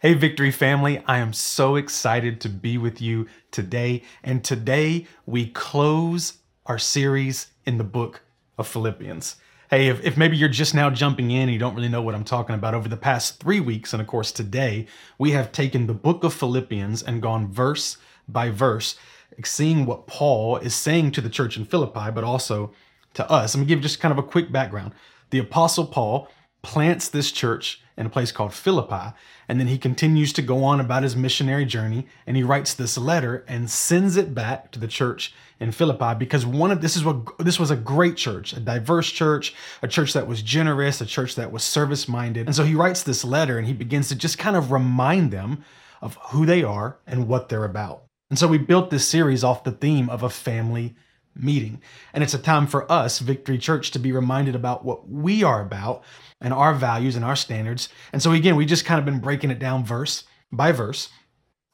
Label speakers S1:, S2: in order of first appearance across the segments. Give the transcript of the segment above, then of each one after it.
S1: Hey, Victory family, I am so excited to be with you today. And today we close our series in the book of Philippians. Hey, if, if maybe you're just now jumping in and you don't really know what I'm talking about, over the past three weeks, and of course today, we have taken the book of Philippians and gone verse by verse, seeing what Paul is saying to the church in Philippi, but also to us. I'm gonna give just kind of a quick background. The Apostle Paul plants this church in a place called Philippi. And then he continues to go on about his missionary journey and he writes this letter and sends it back to the church in Philippi because one of this is what this was a great church, a diverse church, a church that was generous, a church that was service minded. And so he writes this letter and he begins to just kind of remind them of who they are and what they're about. And so we built this series off the theme of a family meeting. And it's a time for us, Victory Church, to be reminded about what we are about and our values and our standards. And so, again, we just kind of been breaking it down verse by verse.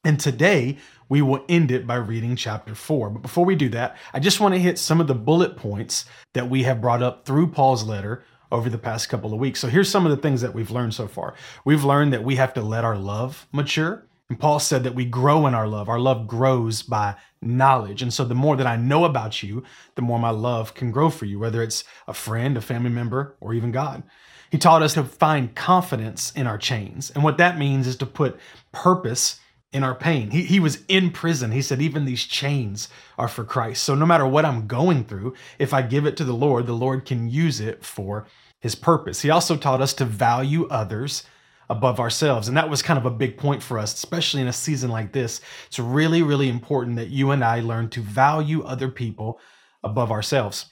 S1: And today, we will end it by reading chapter four. But before we do that, I just want to hit some of the bullet points that we have brought up through Paul's letter over the past couple of weeks. So here's some of the things that we've learned so far. We've learned that we have to let our love mature. And Paul said that we grow in our love. Our love grows by knowledge. And so the more that I know about you, the more my love can grow for you, whether it's a friend, a family member, or even God. He taught us to find confidence in our chains. And what that means is to put purpose in our pain. He, he was in prison. He said, even these chains are for Christ. So no matter what I'm going through, if I give it to the Lord, the Lord can use it for his purpose. He also taught us to value others above ourselves. And that was kind of a big point for us, especially in a season like this. It's really, really important that you and I learn to value other people above ourselves.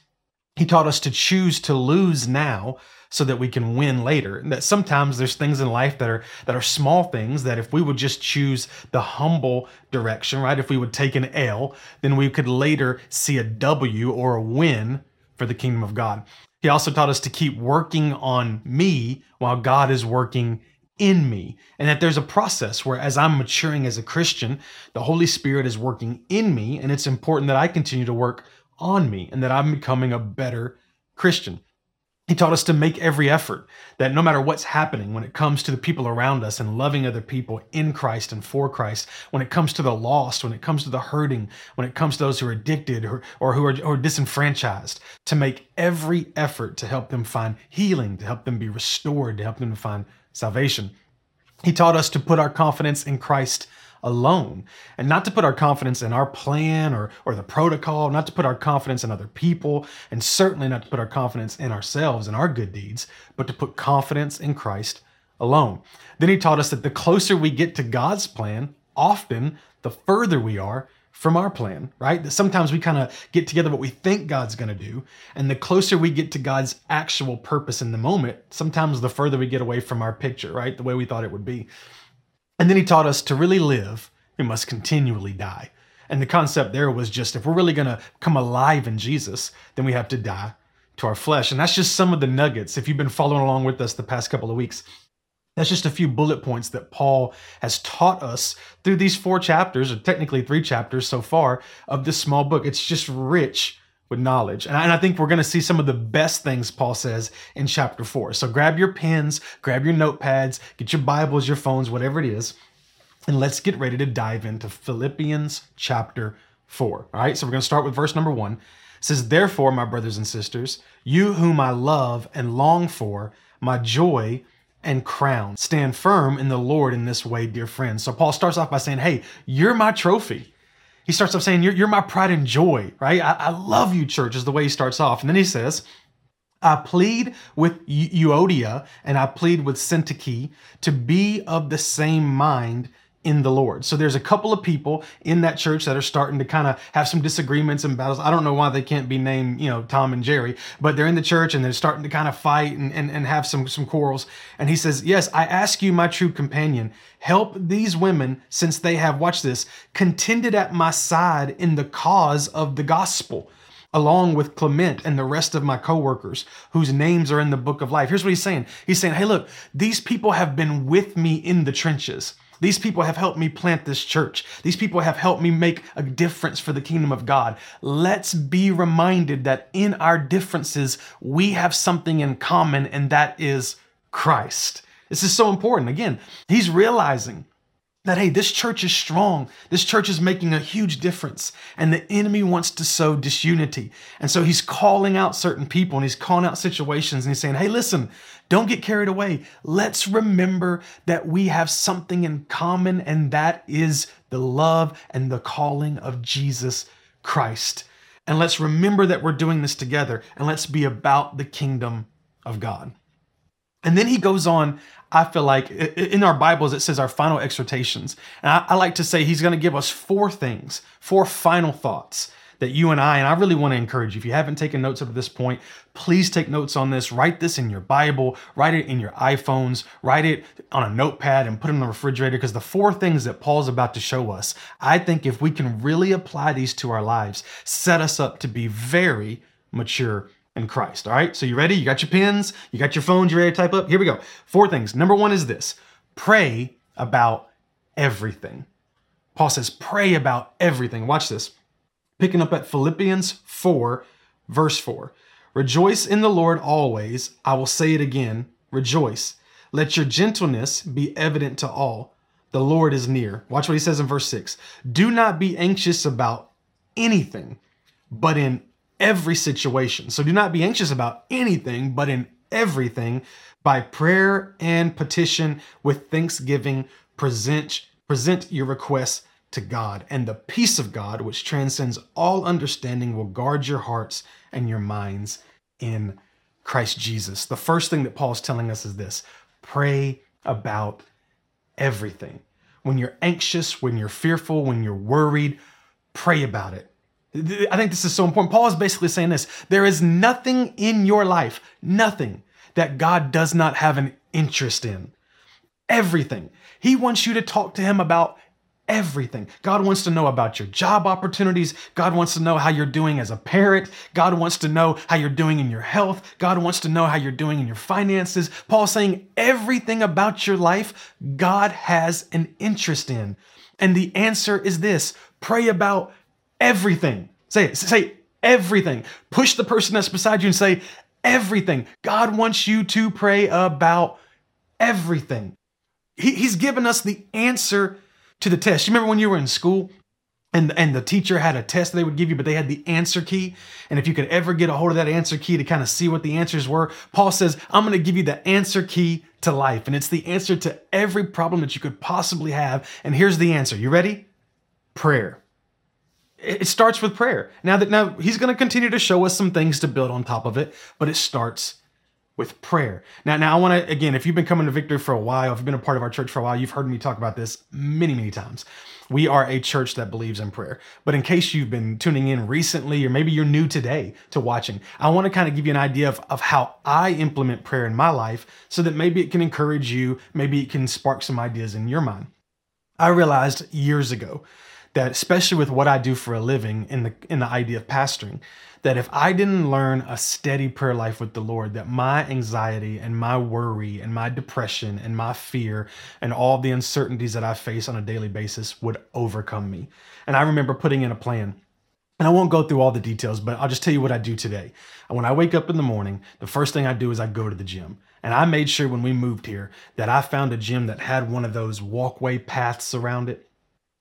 S1: He taught us to choose to lose now so that we can win later. And that sometimes there's things in life that are that are small things that if we would just choose the humble direction, right? If we would take an L, then we could later see a W or a win for the kingdom of God. He also taught us to keep working on me while God is working in me. And that there's a process where, as I'm maturing as a Christian, the Holy Spirit is working in me. And it's important that I continue to work on me and that I'm becoming a better Christian. He taught us to make every effort that no matter what's happening when it comes to the people around us and loving other people in Christ and for Christ, when it comes to the lost, when it comes to the hurting, when it comes to those who are addicted or, or who are or disenfranchised, to make every effort to help them find healing, to help them be restored, to help them find salvation. He taught us to put our confidence in Christ alone and not to put our confidence in our plan or, or the protocol, not to put our confidence in other people, and certainly not to put our confidence in ourselves and our good deeds, but to put confidence in Christ alone. Then he taught us that the closer we get to God's plan, often the further we are from our plan, right? That sometimes we kind of get together what we think God's going to do. And the closer we get to God's actual purpose in the moment, sometimes the further we get away from our picture, right? The way we thought it would be. And then he taught us to really live, we must continually die. And the concept there was just if we're really going to come alive in Jesus, then we have to die to our flesh. And that's just some of the nuggets. If you've been following along with us the past couple of weeks, that's just a few bullet points that Paul has taught us through these four chapters, or technically three chapters so far, of this small book. It's just rich with knowledge. And I, think we're going to see some of the best things Paul says in chapter four. So grab your pens, grab your notepads, get your Bibles, your phones, whatever it is, and let's get ready to dive into Philippians chapter four. All right, so we're going to start with verse number one. It says, Therefore, my brothers and sisters, you whom I love and long for, my joy and crown. Stand firm in the Lord in this way, dear friends. So Paul starts off by saying, Hey, you're my trophy. He starts off saying, You're, you're my pride and joy, right? I, I love you, church, is the way he starts off. And then he says, I plead with Euodia and I plead with Syntyche to be of the same mind in the Lord. So there's a couple of people in that church that are starting to kind of have some disagreements and battles. I don't know why they can't be named, you know, Tom and Jerry, but they're in the church and they're starting to kind of fight and, and, and have some, some quarrels. And he says, Yes, I ask you, my true companion, help these women since they have, watch this, contended at my side in the cause of the gospel along with Clement and the rest of my coworkers whose names are in the book of life. Here's what he's saying. He's saying, Hey, look, these people have been with me in the trenches. These people have helped me plant this church. These people have helped me make a difference for the kingdom of God. Let's be reminded that in our differences, we have something in common, and that is Christ. This is so important. Again, he's realizing that, hey, this church is strong. This church is making a huge difference. And the enemy wants to sow disunity. And so he's calling out certain people and he's calling out situations and he's saying, hey, listen, don't get carried away. Let's remember that we have something in common, and that is the love and the calling of Jesus Christ. And let's remember that we're doing this together and let's be about the kingdom of God. And then he goes on, I feel like in our Bibles, it says our final exhortations. And I, I like to say he's going to give us four things, four final thoughts that you and I, and I really want to encourage you, if you haven't taken notes up to this point, please take notes on this. Write this in your Bible, write it in your iPhones, write it on a notepad and put it in the refrigerator because the four things that Paul's about to show us, I think if we can really apply these to our lives, set us up to be very mature in Christ. All right, so you ready? You got your pens, you got your phones, you ready to type up? Here we go. Four things. Number one is this pray about everything. Paul says, pray about everything. Watch this. Picking up at Philippians 4, verse 4. Rejoice in the Lord always. I will say it again rejoice. Let your gentleness be evident to all. The Lord is near. Watch what he says in verse 6. Do not be anxious about anything, but in every situation. So do not be anxious about anything, but in everything, by prayer and petition with thanksgiving, present, present your requests to God. And the peace of God, which transcends all understanding, will guard your hearts and your minds in Christ Jesus. The first thing that Paul is telling us is this pray about everything. When you're anxious, when you're fearful, when you're worried, pray about it. I think this is so important. Paul is basically saying this there is nothing in your life, nothing that God does not have an interest in. Everything. He wants you to talk to him about everything. God wants to know about your job opportunities. God wants to know how you're doing as a parent. God wants to know how you're doing in your health. God wants to know how you're doing in your finances. Paul's saying everything about your life, God has an interest in. And the answer is this pray about everything. Say it. Say everything. Push the person that's beside you and say everything. God wants you to pray about everything. He, he's given us the answer to the test. You remember when you were in school and, and the teacher had a test they would give you, but they had the answer key. And if you could ever get a hold of that answer key to kind of see what the answers were, Paul says, I'm going to give you the answer key to life. And it's the answer to every problem that you could possibly have. And here's the answer. You ready? Prayer it starts with prayer. Now that now he's going to continue to show us some things to build on top of it, but it starts with prayer. Now, now I want to again, if you've been coming to Victory for a while, if you've been a part of our church for a while, you've heard me talk about this many, many times. We are a church that believes in prayer. But in case you've been tuning in recently, or maybe you're new today to watching, I want to kind of give you an idea of, of how I implement prayer in my life so that maybe it can encourage you, maybe it can spark some ideas in your mind. I realized years ago that especially with what I do for a living in the in the idea of pastoring, that if I didn't learn a steady prayer life with the Lord, that my anxiety and my worry and my depression and my fear and all the uncertainties that I face on a daily basis would overcome me. And I remember putting in a plan. And I won't go through all the details, but I'll just tell you what I do today. When I wake up in the morning, the first thing I do is I go to the gym. And I made sure when we moved here that I found a gym that had one of those walkway paths around it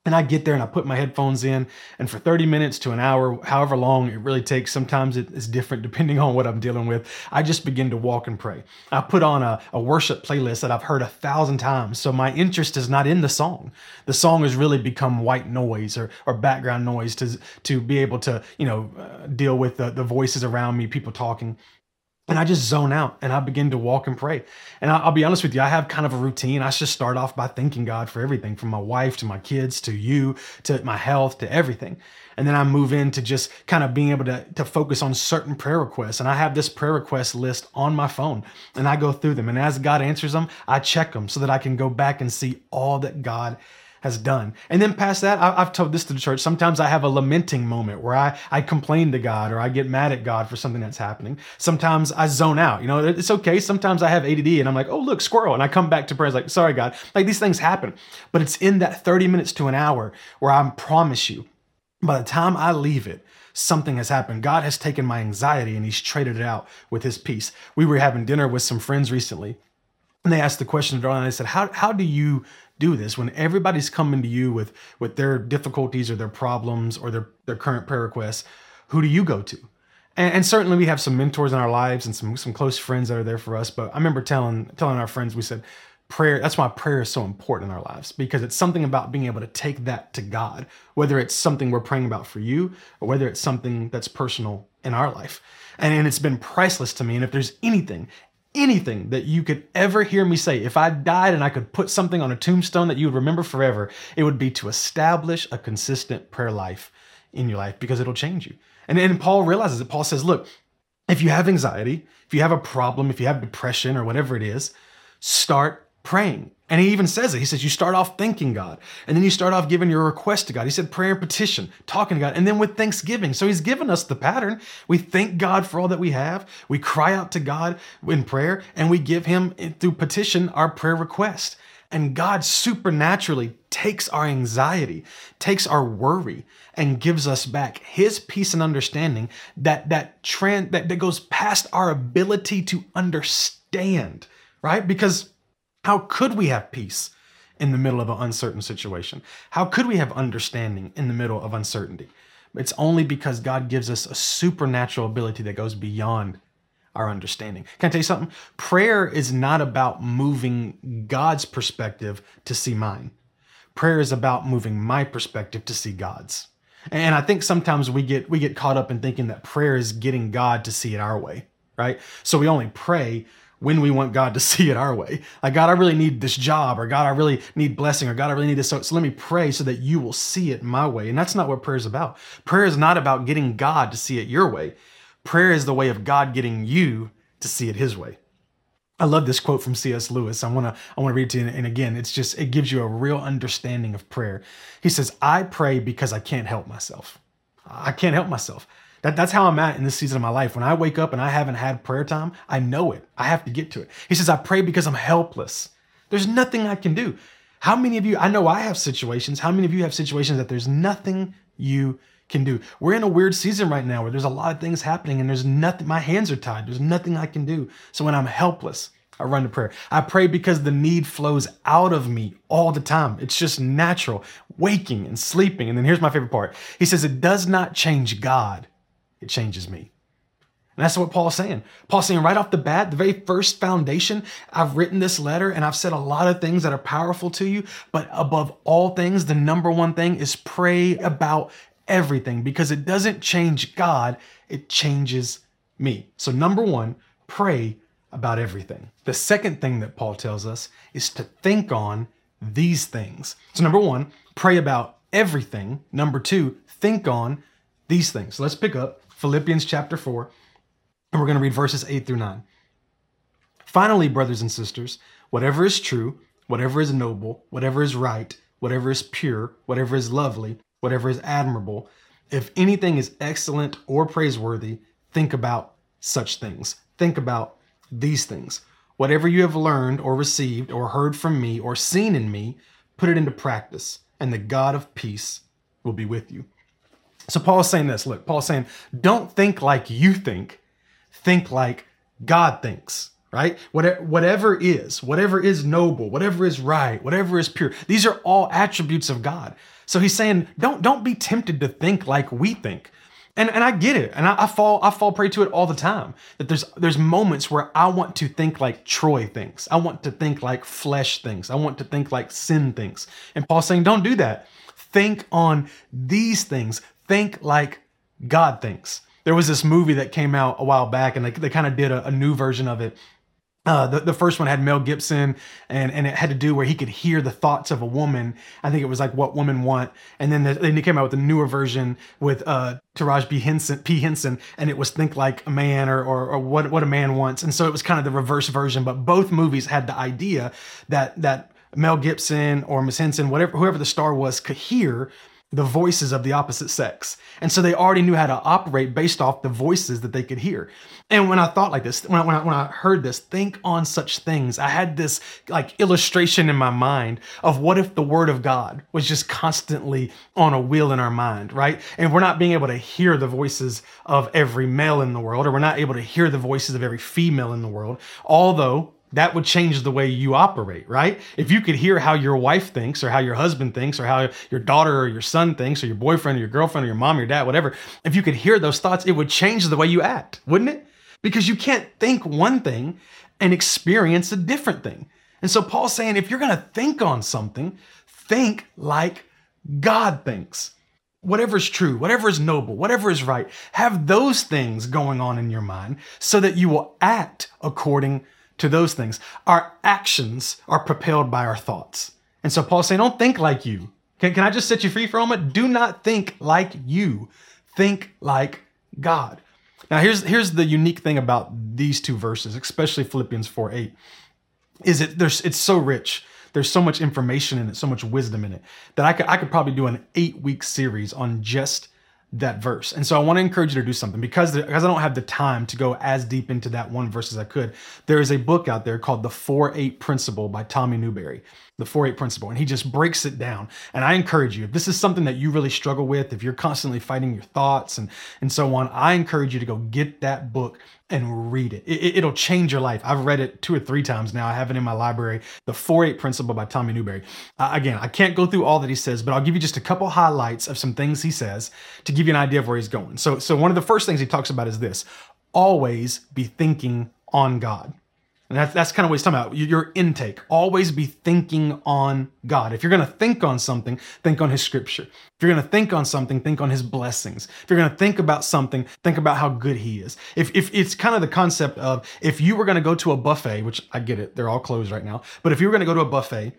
S1: and I get there and I put my headphones in, and for 30 minutes to an hour, however long it really takes, sometimes it's different depending on what I'm dealing with, I just begin to walk and pray. I put on a, a worship playlist that I've heard a thousand times, so my interest is not in the song. The song has really become white noise or, or background noise to, to be able to, you know, uh, deal with the, the voices around me, people talking and I just zone out and I begin to walk and pray. And I'll, be honest with you, I have kind of a routine. I just start off by thanking God for everything from my wife to my kids to you to my health to everything. And then I move into just kind of being able to, to focus on certain prayer requests. And I have this prayer request list on my phone and I go through them. And as God answers them, I check them so that I can go back and see all that God has done. And then past that, I, have told this to the church. Sometimes I have a lamenting moment where I, I complain to God or I get mad at God for something that's happening. Sometimes I zone out. You know, it's okay. Sometimes I have ADD and I'm like, oh, look, squirrel. And I come back to prayer. like, sorry, God. Like these things happen. But it's in that 30 minutes to an hour where I promise you, by the time I leave it, something has happened. God has taken my anxiety and he's traded it out with his peace. We were having dinner with some friends recently And they asked the question to and they said, How how do you do this when everybody's coming to you with with their difficulties or their problems or their, their current prayer requests? Who do you go to? And, and, certainly we have some mentors in our lives and some some close friends that are there for us. But I remember telling telling our friends, we said, prayer that's why prayer is so important in our lives because it's something about being able to take that to god whether it's something we're praying about for you or whether it's something that's personal in our life and, and it's been priceless to me and if there's anything anything that you could ever hear me say. If i died and i could put something on a tombstone that you would remember forever it would be to establish a consistent prayer life in your life because it'll change you. And, and paul realizes it. Paul says look if you have anxiety if you have a problem if you have depression or whatever it is start praying. And he even says it. He says, you start off thanking God, and then you start off giving your request to God. He said, prayer and petition, talking to God, and then with thanksgiving. So he's given us the pattern. We thank God for all that we have. We cry out to God in prayer, and we give him eh, through petition our prayer request. And God supernaturally takes our anxiety, takes our worry, and gives us back his peace and understanding that that trend that, that goes past our ability to understand, right? Because how could we have peace in the middle of an uncertain situation? How could we have understanding in the middle of uncertainty? It's only because God gives us a supernatural ability that goes beyond our understanding. Can I tell you something? Prayer is not about moving God's perspective to see mine. Prayer is about moving my perspective to see God's. And I think sometimes we get we get caught up in thinking that prayer is getting God to see it our way, right? So we only pray when we want God to see it our way. Like, God, I really need this job, or God, I really need blessing, or God, I really need this. So, so let me pray so that you will see it my way. And that's not what prayer is about. Prayer is not about getting God to see it your way. Prayer is the way of God getting you to see it his way. I love this quote from C.S. Lewis. I want to I want to read it to you. And again, it's just it gives you a real understanding of prayer. He says, "I pray because I can't help myself. I can't help myself. That, that's how I'm at in this season of my life. When I wake up and I haven't had prayer time, I know it. I have to get to it. He says, I pray because I'm helpless. There's nothing I can do. How many of you, I know I have situations, how many of you have situations that there's nothing you can do? We're in a weird season right now where there's a lot of things happening and there's nothing, my hands are tied. There's nothing I can do. So when I'm helpless, I run to prayer. I pray because the need flows out of me all the time. It's just natural, waking and sleeping. And then here's my favorite part. He says, It does not change God, it changes me. And that's what Paul's saying. Paul's saying right off the bat, the very first foundation, I've written this letter and I've said a lot of things that are powerful to you, but above all things, the number one thing is pray about everything because it doesn't change God, it changes me. So, number one, pray about everything. The second thing that Paul tells us is to think on these things. So, number one, pray about everything. Number two, think on these things. So let's pick up Philippians chapter 4, and we're going to read verses 8 through 9. Finally, brothers and sisters, whatever is true, whatever is noble, whatever is right, whatever is pure, whatever is lovely, whatever is admirable, if anything is excellent or praiseworthy, think about such things. Think about these things. Whatever you have learned or received or heard from me or seen in me, put it into practice, and the God of peace will be with you. So Paul is saying this. Look, Paul's saying, don't think like you think, think like God thinks, right? Whatever, whatever is, whatever is noble, whatever is right, whatever is pure, these are all attributes of God. So he's saying, don't, don't be tempted to think like we think. And, and I get it. And I, I, fall I fall prey to it all the time. That there's there's moments where I want to think like Troy thinks. I want to think like flesh thinks. I want to think like sin thinks. And Paul's saying, don't do that. Think on these things think like God thinks. There was this movie that came out a while back, and they, they kind of did a, a, new version of it. Uh, the, the first one had Mel Gibson, and, and it had to do where he could hear the thoughts of a woman. I think it was like what women want. And then, the, then they came out with a newer version with uh, Taraji P. Henson, P. Henson, and it was think like a man or, or, or what, what a man wants. And so it was kind of the reverse version, but both movies had the idea that that Mel Gibson or Miss Henson, whatever whoever the star was, could hear the voices of the opposite sex. And so they already knew how to operate based off the voices that they could hear. And when I thought like this, when I, when I, when I heard this, think on such things, I had this like illustration in my mind of what if the word of God was just constantly on a wheel in our mind, right? And we're not being able to hear the voices of every male in the world, or we're not able to hear the voices of every female in the world, although that would change the way you operate, right? If you could hear how your wife thinks or how your husband thinks or how your daughter or your son thinks or your boyfriend or your girlfriend or your mom or your dad, whatever, if you could hear those thoughts, it would change the way you act, wouldn't it? Because you can't think one thing and experience a different thing. And so Paul's saying if you're going to think on something, think like God thinks. Whatever is true, whatever is noble, whatever is right, have those things going on in your mind so that you will act according to those things. Our actions are propelled by our thoughts. And so Paul's saying, don't think like you. Can, can I just set you free for a moment? Do not think like you. Think like God. Now, here's, here's the unique thing about these two verses, especially Philippians 4 8, is it there's it's so rich there's so much information in it, so much wisdom in it that I could I could probably do an eight week series on just that verse. And so I want to encourage you to do something because because I don't have the time to go as deep into that one verse as I could. There is a book out there called The 4-8 Principle by Tommy Newberry. The 4-8 Principle and he just breaks it down. And I encourage you if this is something that you really struggle with, if you're constantly fighting your thoughts and and so on, I encourage you to go get that book and read it. it. will change your life. I've read it two or three times now. I have it in my library. The 4 8 Principle by Tommy Newberry. Uh, again, I can't go through all that he says, but I'll give you just a couple highlights of some things he says to give you an idea of where he's going. So, so one of the first things he talks about is this always be thinking on God. And that's, that's kind of what he's talking about. Your intake. Always be thinking on God. If you're going to think on something, think on his scripture. If you're going to think on something, think on his blessings. If you're going to think about something, think about how good he is. If, if it's kind of the concept of if you were going to go to a buffet, which I get it, they're all closed right now, but if you were going to go to a buffet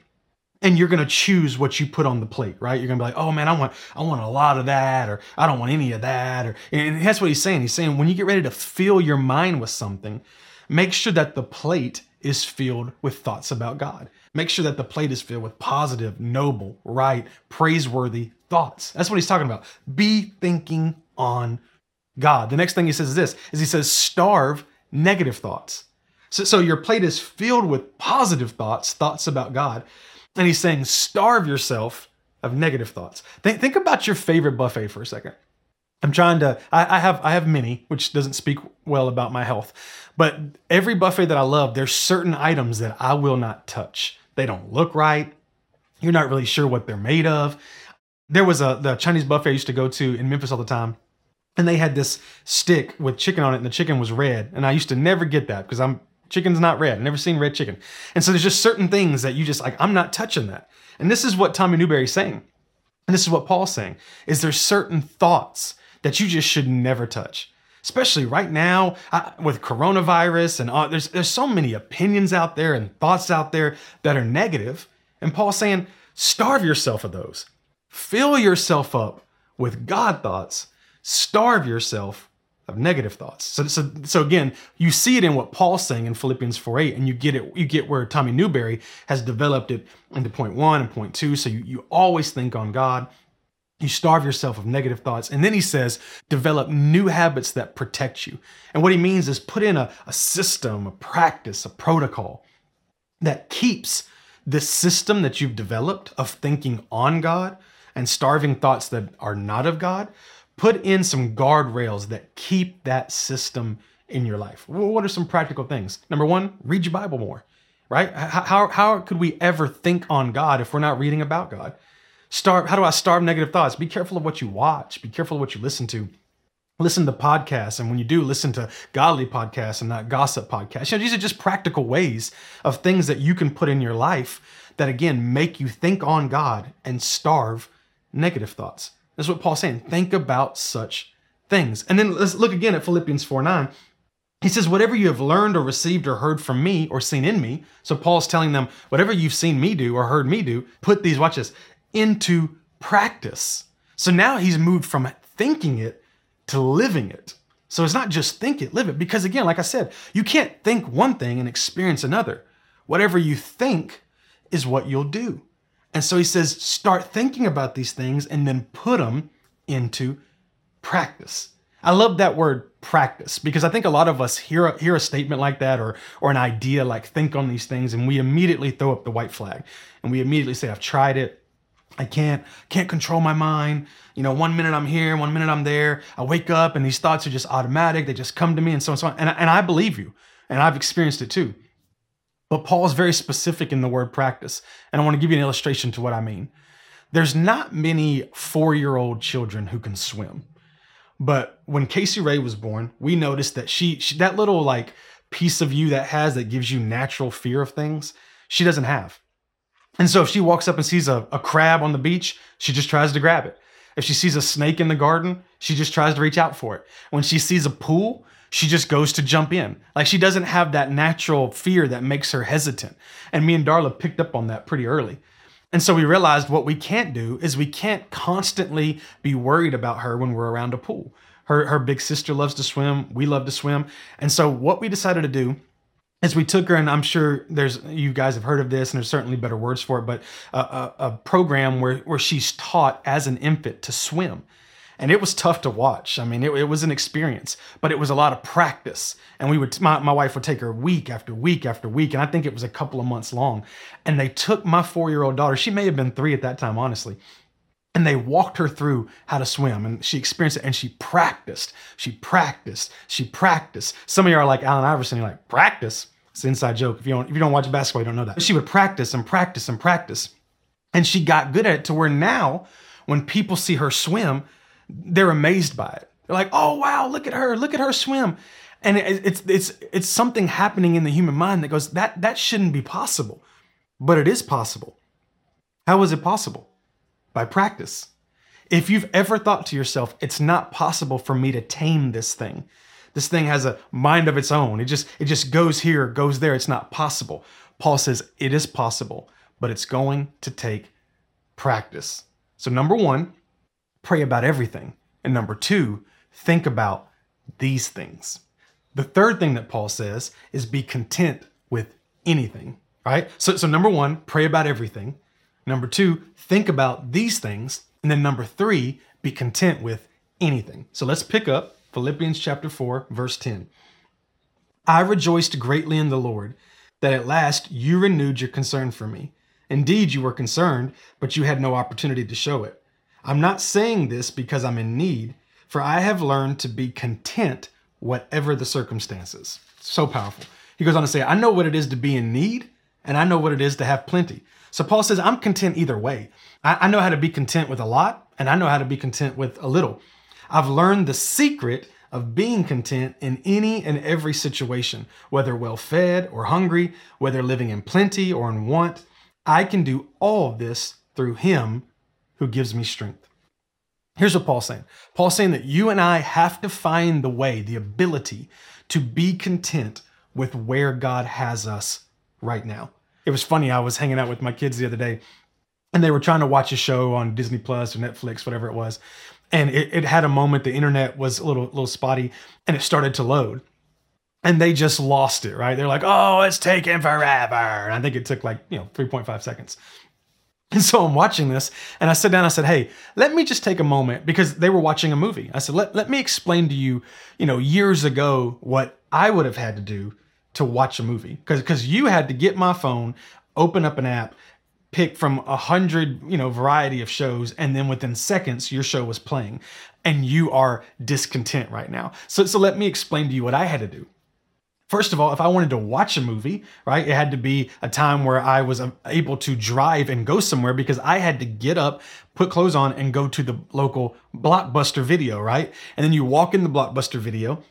S1: and you're to choose what you put on the plate, right? You're to be like, "Oh man, I want I want a lot of that or I don't want any of that." Or and that's what he's saying. He's saying when you get ready to fill your mind with something, Make sure that the plate is filled with thoughts about God. Make sure that the plate is filled with positive, noble, right, praiseworthy thoughts. That's what he's talking about. Be thinking on God. The next thing he says is this is he says starve negative thoughts. So, so your plate is filled with positive thoughts, thoughts about God. And he's saying starve yourself of negative thoughts. Think, think about your favorite buffet for a second. I'm trying to. I, I, have I have many, which doesn't speak well about my health. But every buffet that I love, there's certain items that I will not touch. They don't look right. You're not really sure what they're made of. There was a the Chinese buffet I used to go to in Memphis all the time, and they had this stick with chicken on it, and the chicken was red. And I used to never get that because I'm chicken's not red. I've never seen red chicken. And so there's just certain things that you just like, I'm not touching that. And this is what Tommy Newberry's saying. And this is what Paul's saying, is there's certain thoughts that you just should never touch. Especially right now I, with coronavirus and all, there's there's so many opinions out there and thoughts out there that are negative. And Paul's saying, starve yourself of those. Fill yourself up with God thoughts. Starve yourself of negative thoughts. So, so, so again, you see it in what Paul's saying in Philippians 4:8, and you get it, you get where Tommy Newberry has developed it into point one and point two. So you, you always think on God. You starve yourself of negative thoughts. And then he says, develop new habits that protect you. And what he means is put in a, a system, a practice, a protocol that keeps this system that you've developed of thinking on God and starving thoughts that are not of God. Put in some guardrails that keep that system in your life. What are some practical things? Number one, read your Bible more, right? How, how could we ever think on God if we're not reading about God? Starve how do i starve negative thoughts? Be careful of what you watch. Be careful of what you listen to. Listen to podcasts and when you do listen to godly podcasts and not gossip podcasts. You know these are just practical ways of things that you can put in your life that again make you think on god and starve negative thoughts. That's what paul's saying. Think about such things. And then let's look again at philippians 4 9 he says, Whatever you have learned or received or heard from me or seen in me. So Paul's telling them, Whatever you've seen me do or heard me do, put these, watch this, into practice. So now he's moved from thinking it to living it. So it's not just think it, live it. Because again, like I said, you can't think one thing and experience another. Whatever you think is what you'll do. And so he says, start thinking about these things and then put them into practice. I love that word practice because I think a lot of us hear a, hear a statement like that or or an idea like think on these things and we immediately throw up the white flag and we immediately say I've tried it I can't can't control my mind. You know, one minute I'm here, one minute I'm there. I wake up and these thoughts are just automatic. They just come to me and so on and so on. And, and I believe you. And I've experienced it too. But Paul's very specific in the word practice. And I want to give you an illustration to what I mean. There's not many four year old children who can swim. But when Casey Ray was born, we noticed that she, she, that little like piece of you that has that gives you natural fear of things, she doesn't have. And so if she walks up and sees a, a crab on the beach, she just tries to grab it. If she sees a snake in the garden, she just tries to reach out for it. When she sees a pool, she just goes to jump in. Like she doesn't have that natural fear that makes her hesitant. And me and Darla picked up on that pretty early. And so we realized what we can't do is we can't constantly be worried about her when we're around a pool. Her, her big sister loves to swim. We love to swim. And so what we decided to do is we took her, and I'm sure there's you guys have heard of this, and there's certainly better words for it, but a, a, a program where, where she's taught as an infant to swim and it was tough to watch. I mean, it, it, was an experience, but it was a lot of practice. And we would, my, my wife would take her week after week after week, and I think it was a couple of months long. And they took my four year old daughter, she may have been three at that time, honestly. And they walked her through how to swim, and she experienced it, and she practiced, she practiced, she practiced. Some of you are like Allen Iverson, you're like, practice? It's an inside joke. If you don't, if you don't watch basketball, you don't know that. She would practice and practice and practice. And she got good at it to where now, when people see her swim, they're amazed by it. They're like, "Oh wow, look at her! Look at her swim!" And it's it's it's something happening in the human mind that goes that that shouldn't be possible, but it is possible. How is it possible? By practice. If you've ever thought to yourself, "It's not possible for me to tame this thing," this thing has a mind of its own. It just it just goes here, goes there. It's not possible. Paul says it is possible, but it's going to take practice. So number 1, pray about everything. And number two, think about these things. The third thing that Paul says is be content with anything, right? So, so number one, pray about everything. Number two, think about these things. And then number three, be content with anything. So let's pick up Philippians chapter 4, verse 10. I rejoiced greatly in the Lord that at last you renewed your concern for me. Indeed, you were concerned, but you had no opportunity to show it. I'm not saying this because I'm in need, for I have learned to be content whatever the circumstances. So powerful. He goes on to say, I know what it is to be in need, and I know what it is to have plenty. So Paul says, I'm content either way. I, I know how to be content with a lot, and I know how to be content with a little. I've learned the secret of being content in any and every situation, whether well fed or hungry, whether living in plenty or in want. I can do all this through him who gives me strength. Here's what Paul's saying Paul's saying that you and I have to find the way, the ability to be content with where God has us right now. It was funny, I was hanging out with my kids the other day and they were trying to watch a show on Disney Plus or Netflix, whatever it was. And it, it had a moment, the internet was a little, little spotty and it started to load and they just lost it, right? They're like, oh, it's taking forever. And I think it took like, you know, 3.5 seconds. And so I'm watching this and I sit down, I said, Hey, let me just take a moment because they were watching a movie. I said, let, let me explain to you, you know, years ago what I would have had to do to watch a movie. Because because you had to get my phone, open up an app, pick from a hundred, you know, variety of shows, and then within seconds your show was playing. And you are discontent right now. So so let me explain to you what I had to do. First of all, if I wanted to watch a movie, right, it had to be a time where I was uh, able to drive and go somewhere because I had to get up, put clothes on, and go to the local blockbuster video, right? And then you walk in the blockbuster video,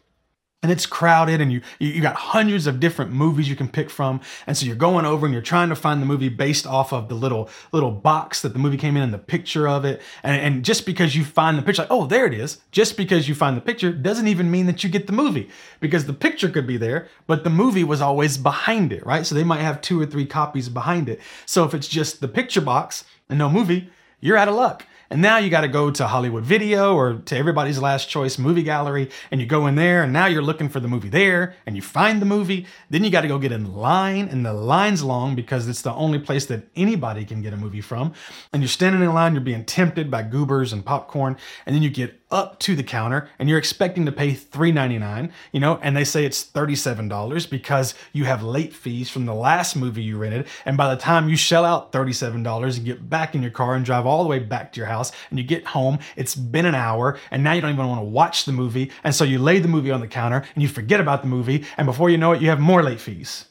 S1: and it's crowded and you you got hundreds of different movies you can pick from. And so you're going over and you're trying to find the movie based off of the little little box that the movie came in and the picture of it. And, and just because you find the picture like oh there it is. Just because you find the picture doesn't even mean that you get the movie because the picture could be there but the movie was always behind it right? So they might have two or three copies behind it. So if it's just the picture box and no movie you're out of luck and now you got to go to Hollywood Video or to everybody's last choice movie gallery and you go in there and now you're looking for the movie there and you find the movie. Then you got to go get in line and the line's long because it's the only place that anybody can get a movie from. And you're standing in line, you're being tempted by goobers and popcorn. And then you get up to the counter and you're expecting to pay $3.99, you know, and they say it's $37 because you have late fees from the last movie you rented. And by the time you shell out $37 and get back in your car and drive all the way back to your house and you get home, it's been an hour and now you don't even want to watch the movie. And so you lay the movie on the counter and you forget about the movie. And before you know it, you have more late fees.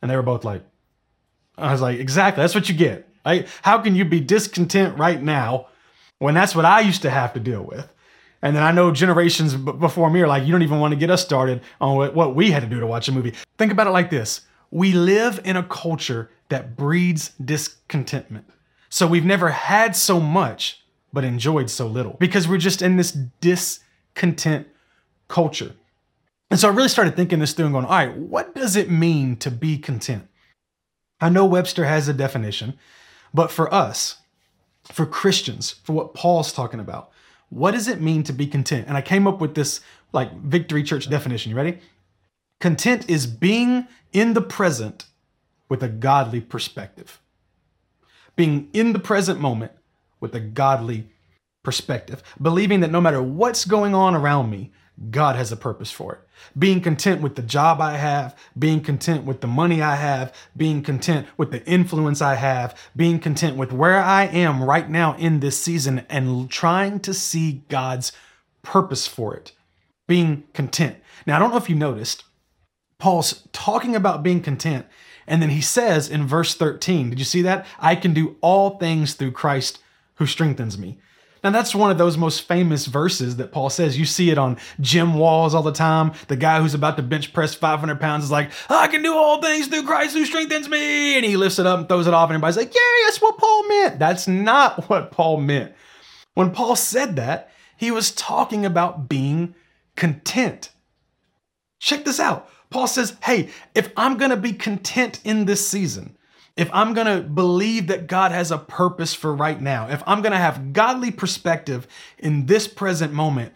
S1: And they were both like, I was like, exactly, that's what you get. Right? How can you be discontent right now when that's what I used to have to deal with? And then I know generations b- before me are like, you don't even want to get us started on what, what we had to do to watch a movie. Think about it like this we live in a culture that breeds discontentment. So we've never had so much, but enjoyed so little because we're just in this discontent culture. And so I really started thinking this through and going, all right, what does it mean to be content? I know Webster has a definition, but for us, for Christians, for what Paul's talking about, what does it mean to be content? And I came up with this like Victory Church definition. You ready? Content is being in the present with a godly perspective. Being in the present moment with a godly perspective. Believing that no matter what's going on around me, God has a purpose for it. Being content with the job I have, being content with the money I have, being content with the influence I have, being content with where I am right now in this season and trying to see God's purpose for it. Being content. Now, I don't know if you noticed, Paul's talking about being content, and then he says in verse 13, did you see that? I can do all things through Christ who strengthens me. Now, that's one of those most famous verses that Paul says. You see it on gym walls all the time. The guy who's about to bench press 500 pounds is like, I can do all things through Christ who strengthens me. And he lifts it up and throws it off, and everybody's like, Yeah, that's what Paul meant. That's not what Paul meant. When Paul said that, he was talking about being content. Check this out. Paul says, Hey, if I'm going to be content in this season, if I'm to believe that God has a purpose for right now, if I'm to have godly perspective in this present moment,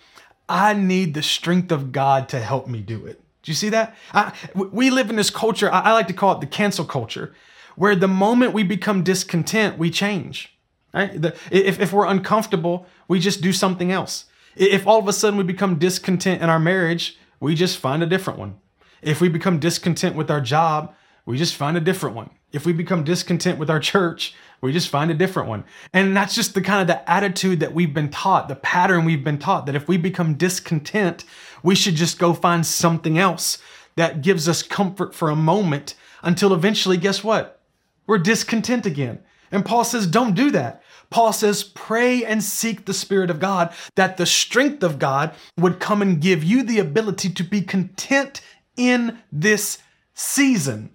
S1: I need the strength of God to help me do it. Do you see that? I, we live in this culture, I, I like to call it the cancel culture, where the moment we become discontent, we change. Right? The, if, if we're uncomfortable, we just do something else. If all of a sudden we become discontent in our marriage, we just find a different one. If we become discontent with our job, we just find a different one. If we become discontent with our church, we just find a different one. And that's just the kind of the attitude that we've been taught, the pattern we've been taught that if we become discontent, we should just go find something else that gives us comfort for a moment until eventually, guess what? We're discontent again. And Paul says, don't do that. Paul says, pray and seek the Spirit of God that the strength of God would come and give you the ability to be content in this season.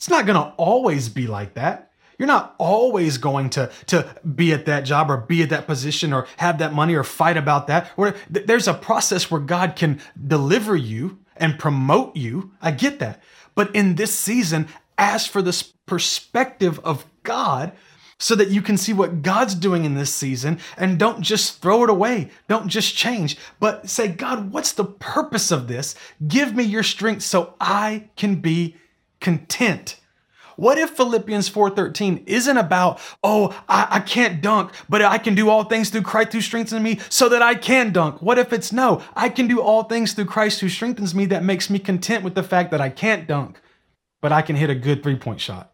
S1: It's not going to always be like that. You're not always going to, to be at that job or be at that position or have that money or fight about that. There's a process where God can deliver you and promote you. I get that. But in this season, ask for this perspective of God so that you can see what God's doing in this season and don't just throw it away. Don't just change, but say, God, what's the purpose of this? Give me your strength so I can be content. What if Philippians 4:13 isn't about, oh, I, I, can't dunk, but I can do all things through Christ who strengthens me so that I can dunk? What if it's no, I can do all things through Christ who strengthens me that makes me content with the fact that I can't dunk, but I can hit a good three-point shot?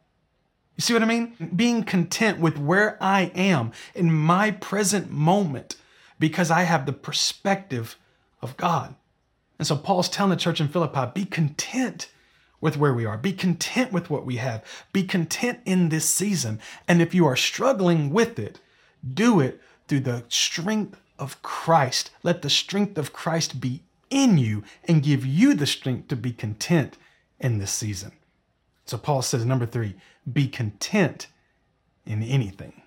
S1: You see what I mean? Being content with where I am in my present moment because I have the perspective of God. And so Paul's telling the church in Philippi, be content with where we are. Be content with what we have. Be content in this season. And if you are struggling with it, do it through the strength of Christ. Let the strength of Christ be in you and give you the strength to be content in this season. So Paul says, number three, be content in anything.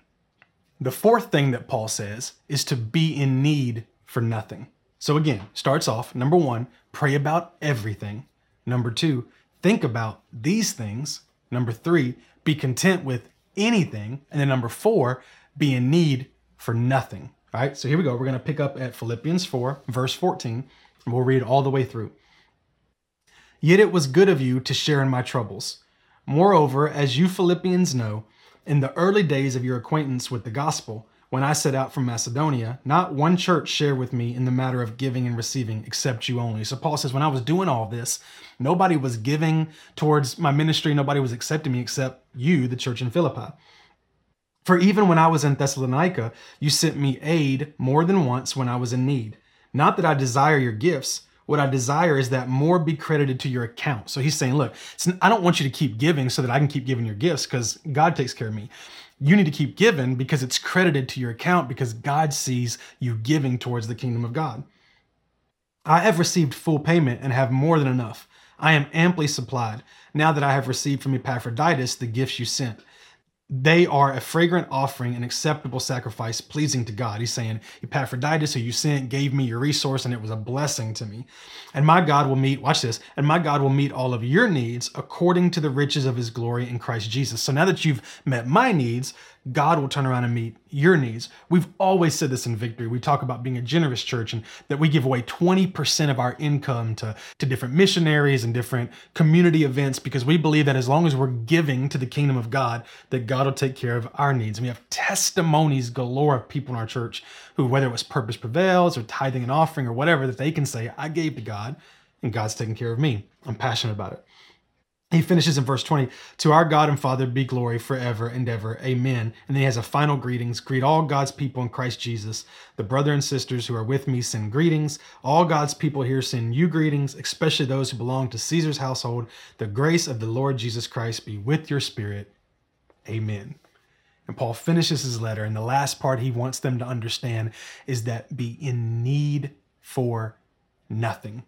S1: The fourth thing that Paul says is to be in need for nothing. So again, starts off number one, pray about everything. Number two, think about these things. Number three, be content with anything. And then number four, be in need for nothing. All right, so here we go. We're going to pick up at Philippians 4, verse 14, and we'll read all the way through. Yet it was good of you to share in my troubles. Moreover, as you Philippians know, in the early days of your acquaintance with the gospel, when I set out from Macedonia, not one church shared with me in the matter of giving and receiving except you only. So Paul says, when I was doing all this, nobody was giving towards my ministry, nobody was accepting me except you, the church in Philippi. For even when I was in Thessalonica, you sent me aid more than once when I was in need. Not that I desire your gifts What I desire is that more be credited to your account. So he's saying, look, I don't want you to keep giving so that I can keep giving your gifts because God takes care of me. You need to keep giving because it's credited to your account because God sees you giving towards the kingdom of God. I have received full payment and have more than enough. I am amply supplied now that I have received from Epaphroditus the gifts you sent they are a fragrant offering, an acceptable sacrifice, pleasing to God. He's saying, Epaphroditus, who you sent, gave me your resource, and it was a blessing to me. And my God will meet, watch this, and my God will meet all of your needs according to the riches of his glory in Christ Jesus. So now that you've met my needs, God will turn around and meet your needs. We've always said this in Victory. We talk about being a generous church and that we give away 20% of our income to, to different missionaries and different community events because we believe that as long as we're giving to the kingdom of God, that God will take care of our needs. And we have testimonies galore of people in our church who, whether it was Purpose Prevails or tithing and offering or whatever, that they can say, I gave to God and God's taking care of me. I'm passionate about it he finishes in verse 20 to our god and father be glory forever and ever. Amen. And then he has a final greetings. Greet all god's people in christ jesus. The brother and sisters who are with me send greetings. All god's people here send you greetings especially those who belong to caesar's household. The grace of the lord jesus christ be with your spirit. Amen. And paul finishes his letter and the last part he wants them to understand is that be in need for nothing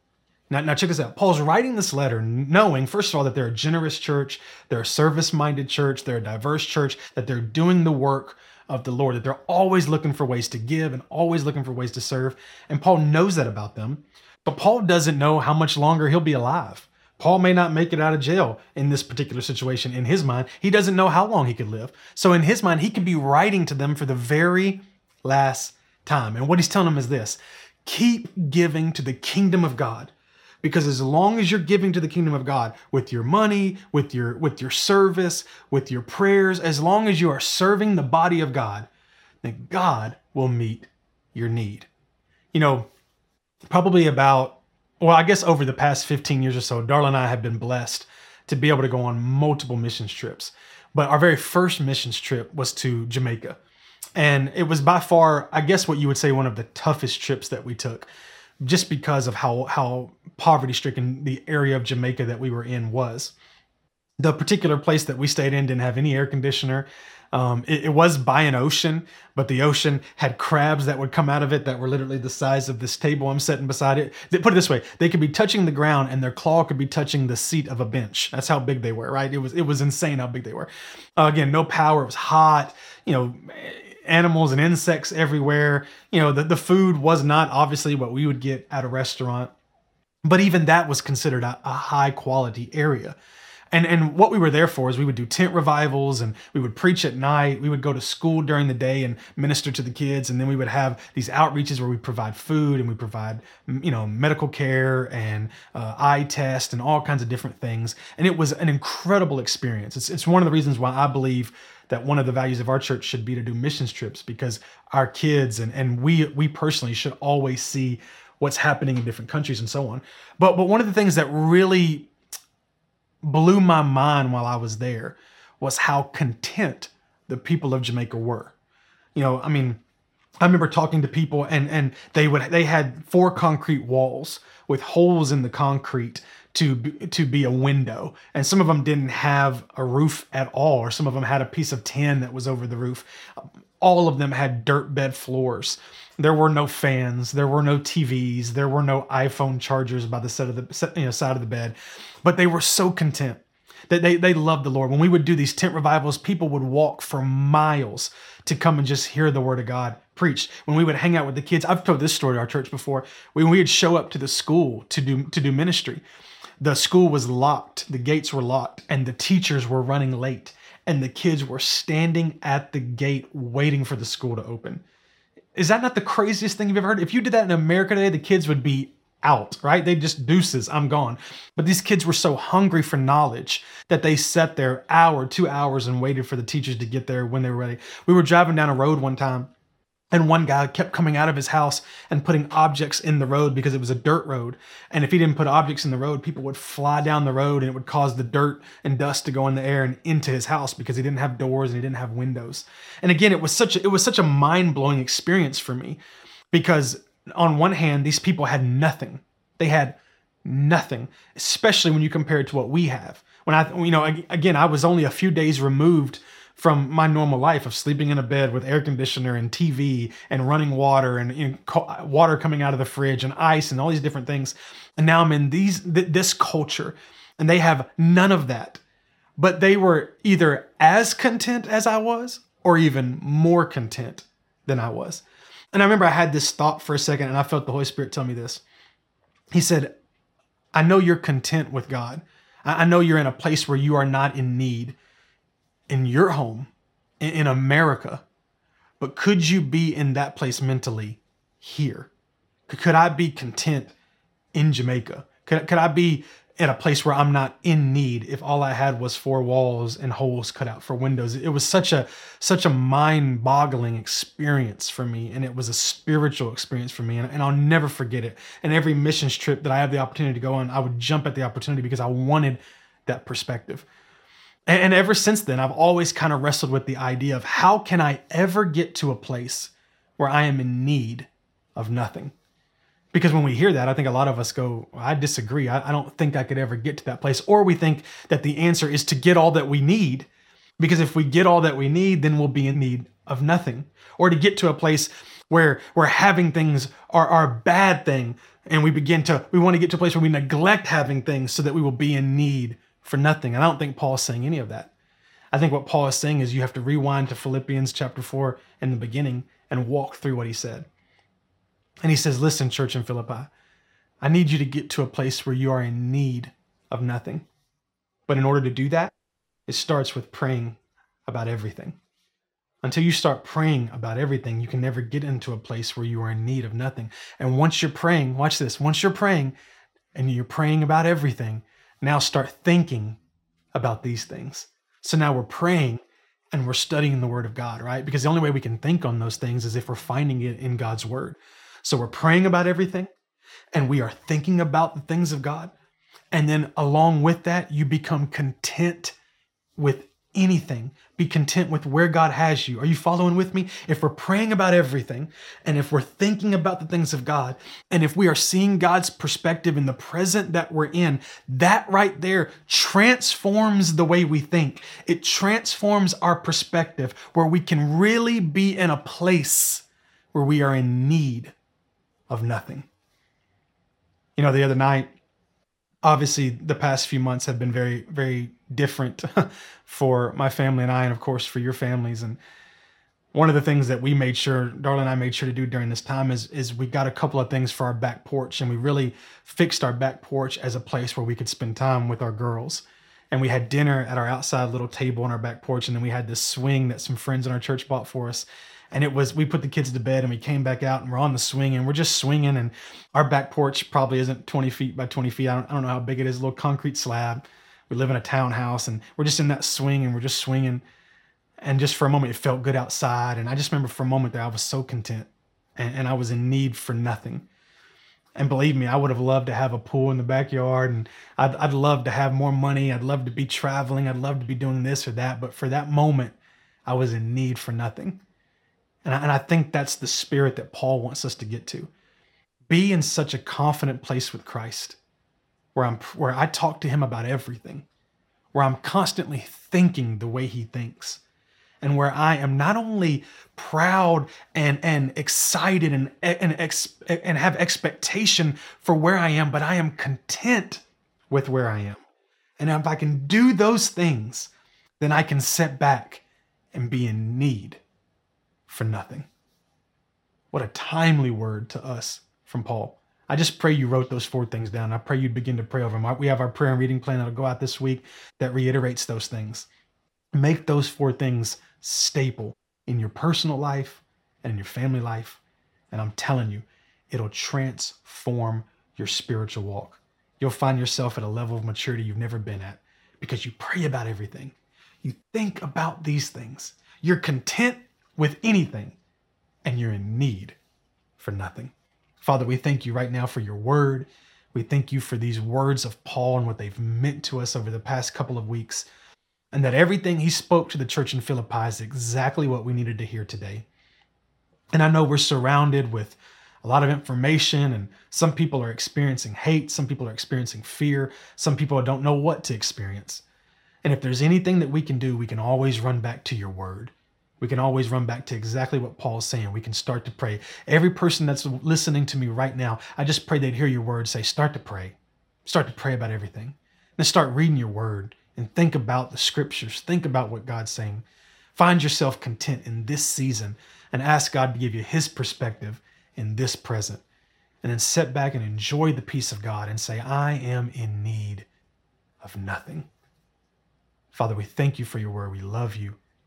S1: now, now check this out. Paul's writing this letter knowing, first of all, that they're a generous church, they're a service minded church, they're a diverse church, that they're doing the work of the Lord, that they're always looking for ways to give and always looking for ways to serve. And Paul knows that about them. But Paul doesn't know how much longer he'll be alive. Paul may not make it out of jail in this particular situation. In his mind, he doesn't know how long he could live. So, in his mind, he could be writing to them for the very last time. And what he's telling them is this keep giving to the kingdom of God because as long as you're giving to the kingdom of God with your money, with your with your service, with your prayers, as long as you are serving the body of God, then God will meet your need. You know, probably about well, I guess over the past 15 years or so, Darla and I have been blessed to be able to go on multiple missions trips. But our very first missions trip was to Jamaica. And it was by far, I guess, what you would say one of the toughest trips that we took just because of how how poverty stricken the area of Jamaica that we were in was. The particular place that we stayed in didn't have any air conditioner. Um, it, it, was by an ocean, but the ocean had crabs that would come out of it that were literally the size of this table I'm sitting beside it. They, put it this way: they could be touching the ground, and their claw could be touching the seat of a bench. That's how big they were, right? It was it was insane how big they were. Uh, again, no power. It was hot. You know, animals and insects everywhere. You know, the, the food was not obviously what we would get at a restaurant, but even that was considered a, a high quality area. And, and what we were there for is we would do tent revivals and we would preach at night. We would go to school during the day and minister to the kids. And then we would have these outreaches where we provide food and we provide, you know, medical care and uh, eye test and all kinds of different things. And it was an incredible experience. It's, it's one of the reasons why I believe that one of the values of our church should be to do missions trips because our kids and, and we we personally should always see what's happening in different countries and so on. But but one of the things that really blew my mind while I was there was how content the people of Jamaica were. You know, I mean, I remember talking to people and and they would they had four concrete walls with holes in the concrete to to be a window. And some of them didn't have a roof at all or some of them had a piece of tin that was over the roof. All of them had dirt bed floors there were no fans. There were no tvs there were no iphone chargers by the side of the you know, side of the bed. But they were so content that they, they loved the lord. When we would do these tent revivals people would walk for miles to come and just hear the word of god preached. When we would hang out with the kids i've told this story to our church before. When we would show up to the school to do to do ministry the school was locked, the gates were locked, and the teachers were running late, and the kids were standing at the gate waiting for the school to open. Is that not the craziest thing you've ever heard? If you did that in America today, the kids would be out, right? They just deuces, I'm gone. But these kids were so hungry for knowledge that they sat there hour, two hours and waited for the teachers to get there when they were ready. We were driving down a road one time and one guy kept coming out of his house and putting objects in the road because it was a dirt road. And if he didn't put objects in the road, people would fly down the road and it would cause the dirt and dust to go in the air and into his house because he didn't have doors and he didn't have windows. And again, it was such a, it was such a mind-blowing experience for me because on one hand, these people had nothing. They had nothing, especially when you compare it to what we have. When I, you know, again, I was only a few days removed from my normal life of sleeping in a bed with air conditioner and TV and running water and you know, water coming out of the fridge and ice and all these different things. And now I'm in these th- this culture, and they have none of that. But they were either as content as I was, or even more content than I was. And I remember I had this thought for a second, and I felt the Holy Spirit tell me this. He said, I know you're content with God. I know you're in a place where you are not in need in your home, in America. But could you be in that place mentally here? Could I be content in Jamaica? Could, could I be at a place where I'm not in need if all I had was four walls and holes cut out for windows. It was such a such a mind-boggling experience for me and it was a spiritual experience for me and, and I'll never forget it. And every missions trip that I have the opportunity to go on, I would jump at the opportunity because I wanted that perspective. And, and ever since then, I've always kind of wrestled with the idea of how can I ever get to a place where I am in need of nothing? Because when we hear that, I think a lot of us go, I disagree. I, I, don't think I could ever get to that place. Or we think that the answer is to get all that we need. Because if we get all that we need, then we'll be in need of nothing. Or to get to a place where where having things are, are a bad thing. And we begin to, we want to get to a place where we neglect having things so that we will be in need for nothing. And I don't think Paul is saying any of that. I think what Paul is saying is you have to rewind to Philippians chapter 4 in the beginning and walk through what he said. And he says, Listen, church in Philippi, I need you to get to a place where you are in need of nothing. But in order to do that, it starts with praying about everything. Until you start praying about everything, you can never get into a place where you are in need of nothing. And once you're praying, watch this, once you're praying and you're praying about everything, now start thinking about these things. So now we're praying and we're studying the Word of God, right? Because the only way we can think on those things is if we're finding it in God's Word. So we're praying about everything and we are thinking about the things of God. And then along with that, you become content with anything. Be content with where God has you. Are you following with me? If we're praying about everything, and if we're thinking about the things of God, and if we are seeing God's perspective in the present that we're in, that right there transforms the way we think. It transforms our perspective where we can really be in a place where we are in need of nothing. You know, the other night, obviously, the past few months have been very, very different for my family and I, and of course, for your families. And one of the things that we made sure, Darla and I made sure to do during this time is, is we got a couple of things for our back porch, and we really fixed our back porch as a place where we could spend time with our girls. And we had dinner at our outside little table on our back porch, and then we had this swing that some friends in our church bought for us and it was we put the kids to bed and we came back out and we're on the swing and we're just swinging and our back porch probably isn't 20 feet by 20 feet i don't, I don't know how big it is a little concrete slab we live in a townhouse and we're just in that swing and we're just swinging and just for a moment it felt good outside and i just remember for a moment that i was so content and, and i was in need for nothing and believe me, I would have loved to have a pool in the backyard and I'd, I'd love to have more money. I'd love to be traveling. I'd love to be doing this or that. But for that moment, I was in need for nothing. And I, and I think that's the spirit that Paul wants us to get to. Be in such a confident place with Christ where I'm where I talk to him about everything, where I'm constantly thinking the way he thinks, and where I am not only proud and and excited and and ex, and have expectation for where I am, but I am content with where I am. And if I can do those things, then I can sit back and be in need for nothing. What a timely word to us from Paul. I just pray you wrote those four things down. I pray you'd begin to pray over them. We have our prayer and reading plan that'll go out this week that reiterates those things. Make those four things staple in your personal life and in your family life. And I'm telling you, it'll transform your spiritual walk. You'll find yourself at a level of maturity you've never been at because you pray about everything. You think about these things. You're content with anything, and you're in need for nothing. Father, we thank you right now for your word. We thank you for these words of Paul and what they've meant to us over the past couple of weeks, and that everything he spoke to the church in Philippi is exactly what we needed to hear today. And I know we're surrounded with a lot of information, and some people are experiencing hate, some people are experiencing fear, some people don't know what to experience. And if there's anything that we can do, we can always run back to your word. We can always run back to exactly what Paul's saying. We can start to pray. Every person that's listening to me right now, I just pray they'd hear your word say, start to pray. Start to pray about everything. Then start reading your word and think about the scriptures. Think about what God's saying. Find yourself content in this season and ask God to give you his perspective in this present. And then sit back and enjoy the peace of God and say, I am in need of nothing. Father, we thank you for your word. We love you.